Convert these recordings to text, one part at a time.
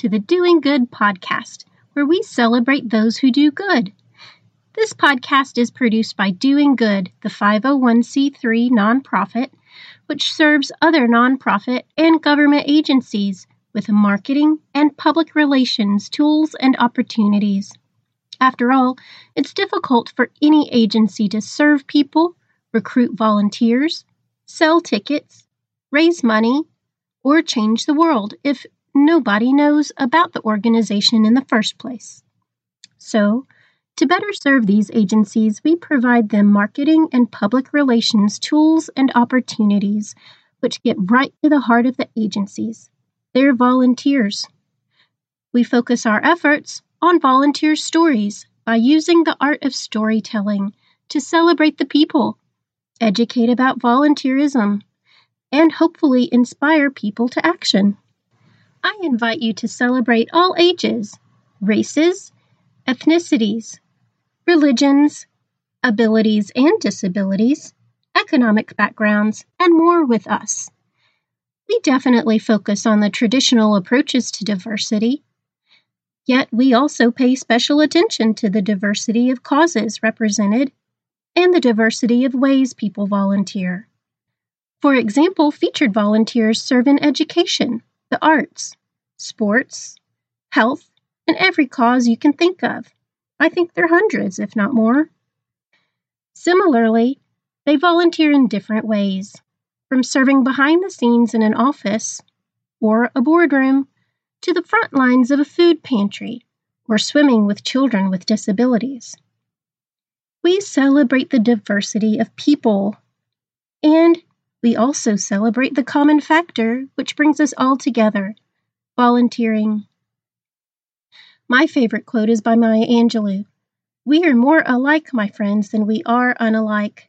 to the Doing Good podcast, where we celebrate those who do good. This podcast is produced by Doing Good, the 501c3 nonprofit, which serves other nonprofit and government agencies with marketing and public relations tools and opportunities. After all, it's difficult for any agency to serve people, recruit volunteers, sell tickets, raise money, or change the world if nobody knows about the organization in the first place. So, to better serve these agencies, we provide them marketing and public relations tools and opportunities which get right to the heart of the agencies. They're volunteers. We focus our efforts on volunteer stories by using the art of storytelling to celebrate the people, educate about volunteerism, and hopefully inspire people to action. I invite you to celebrate all ages, races, ethnicities, religions, abilities and disabilities, economic backgrounds, and more with us. We definitely focus on the traditional approaches to diversity, yet we also pay special attention to the diversity of causes represented and the diversity of ways people volunteer. For example, featured volunteers serve in education, the arts, sports, health, and every cause you can think of. I think there are hundreds, if not more. Similarly, they volunteer in different ways, from serving behind the scenes in an office or a boardroom to the front lines of a food pantry or swimming with children with disabilities. We celebrate the diversity of people and we also celebrate the common factor which brings us all together volunteering. My favorite quote is by Maya Angelou We are more alike, my friends, than we are unalike.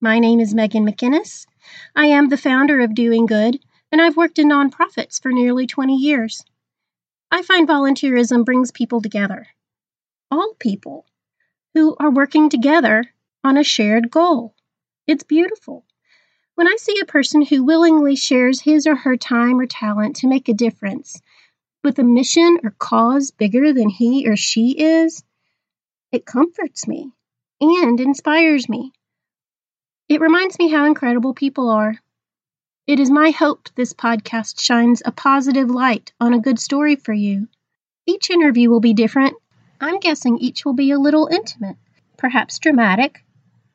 My name is Megan McInnes. I am the founder of Doing Good, and I've worked in nonprofits for nearly 20 years. I find volunteerism brings people together, all people, who are working together on a shared goal. It's beautiful. When I see a person who willingly shares his or her time or talent to make a difference with a mission or cause bigger than he or she is, it comforts me and inspires me. It reminds me how incredible people are. It is my hope this podcast shines a positive light on a good story for you. Each interview will be different. I'm guessing each will be a little intimate, perhaps dramatic,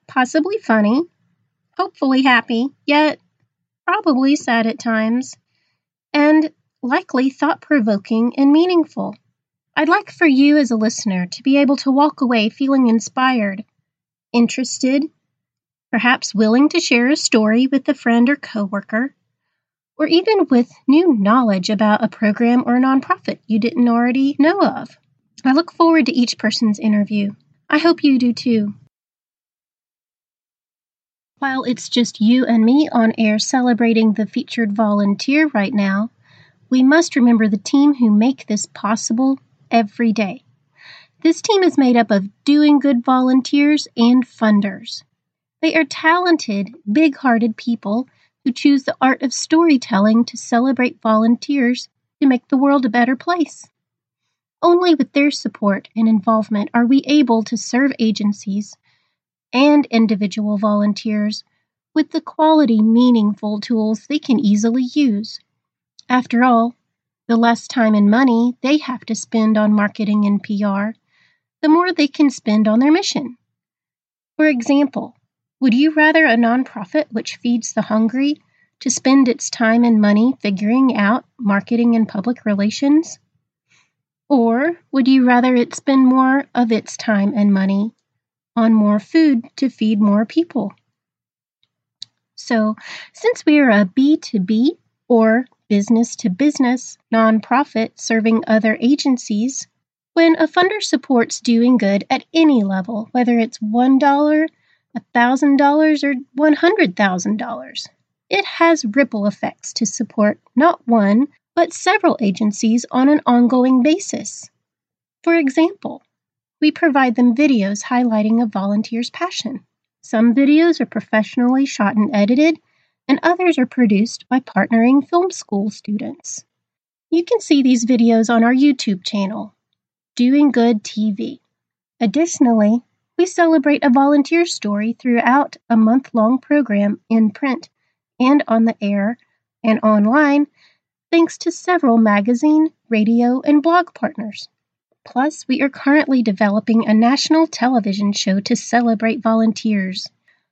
possibly funny, hopefully happy, yet probably sad at times, and likely thought provoking and meaningful. I'd like for you as a listener to be able to walk away feeling inspired, interested, perhaps willing to share a story with a friend or coworker, or even with new knowledge about a program or a nonprofit you didn't already know of. I look forward to each person's interview. I hope you do too. While it's just you and me on air celebrating the featured volunteer right now, we must remember the team who make this possible every day. This team is made up of doing good volunteers and funders. They are talented, big hearted people who choose the art of storytelling to celebrate volunteers to make the world a better place. Only with their support and involvement are we able to serve agencies and individual volunteers with the quality, meaningful tools they can easily use. After all, the less time and money they have to spend on marketing and PR, the more they can spend on their mission. For example, would you rather a nonprofit which feeds the hungry to spend its time and money figuring out marketing and public relations? Or would you rather it spend more of its time and money on more food to feed more people. So, since we are a B2B or business to business nonprofit serving other agencies, when a funder supports doing good at any level, whether it's $1, $1,000, or $100,000, it has ripple effects to support not one, but several agencies on an ongoing basis. For example, we provide them videos highlighting a volunteer's passion. Some videos are professionally shot and edited, and others are produced by partnering film school students. You can see these videos on our YouTube channel, Doing Good TV. Additionally, we celebrate a volunteer story throughout a month long program in print and on the air and online, thanks to several magazine, radio, and blog partners. Plus, we are currently developing a national television show to celebrate volunteers.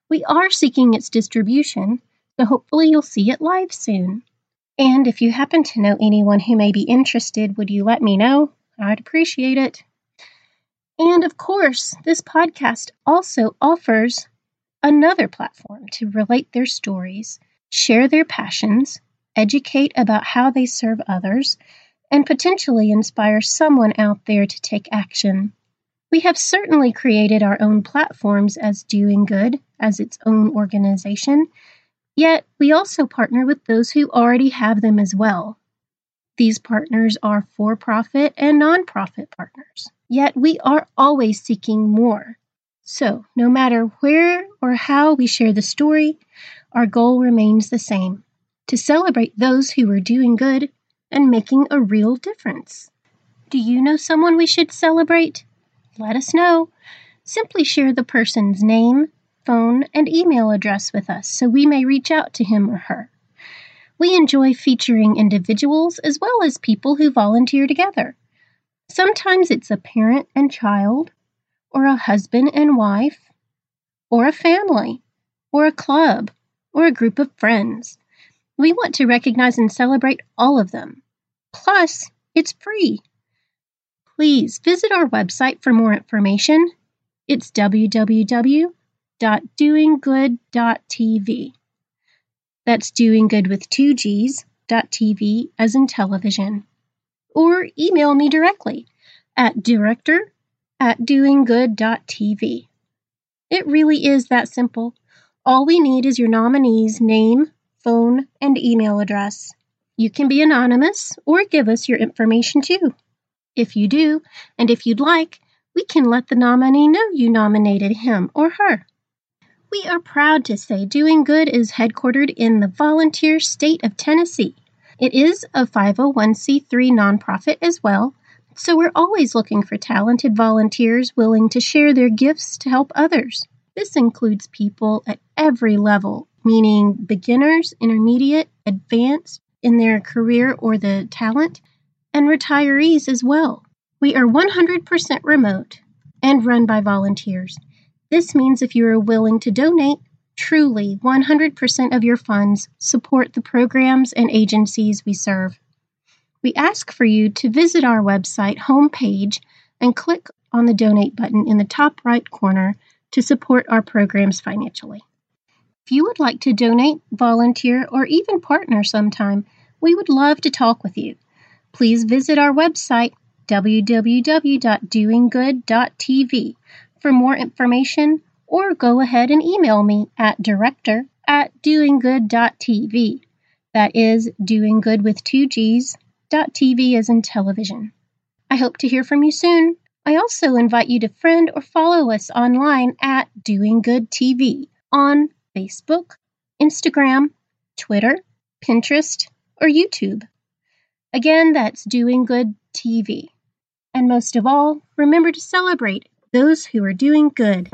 We are seeking its distribution, so hopefully you'll see it live soon. And if you happen to know anyone who may be interested, would you let me know? I'd appreciate it. And of course, this podcast also offers another platform to relate their stories, share their passions, educate about how they serve others, and potentially inspire someone out there to take action. We have certainly created our own platforms as Doing Good as its own organization, yet we also partner with those who already have them as well. These partners are for profit and nonprofit partners. Yet we are always seeking more. So, no matter where or how we share the story, our goal remains the same to celebrate those who are doing good and making a real difference. Do you know someone we should celebrate? Let us know. Simply share the person's name, phone, and email address with us so we may reach out to him or her. We enjoy featuring individuals as well as people who volunteer together. Sometimes it's a parent and child, or a husband and wife, or a family, or a club, or a group of friends. We want to recognize and celebrate all of them. Plus, it's free. Please visit our website for more information. It's www.doinggood.tv. That's doing good with two G's, .tv as in television or email me directly at director at doinggood.tv. It really is that simple. All we need is your nominee's name, phone, and email address. You can be anonymous or give us your information too. If you do, and if you'd like, we can let the nominee know you nominated him or her. We are proud to say Doing Good is headquartered in the volunteer state of Tennessee. It is a 501c3 nonprofit as well, so we're always looking for talented volunteers willing to share their gifts to help others. This includes people at every level, meaning beginners, intermediate, advanced in their career or the talent, and retirees as well. We are 100% remote and run by volunteers. This means if you are willing to donate, Truly, 100% of your funds support the programs and agencies we serve. We ask for you to visit our website homepage and click on the donate button in the top right corner to support our programs financially. If you would like to donate, volunteer, or even partner sometime, we would love to talk with you. Please visit our website www.doinggood.tv for more information or go ahead and email me at director at doinggood.tv. That is doing good with two G's, dot TV as in television. I hope to hear from you soon. I also invite you to friend or follow us online at Doing Good TV on Facebook, Instagram, Twitter, Pinterest, or YouTube. Again, that's Doing Good TV. And most of all, remember to celebrate those who are doing good.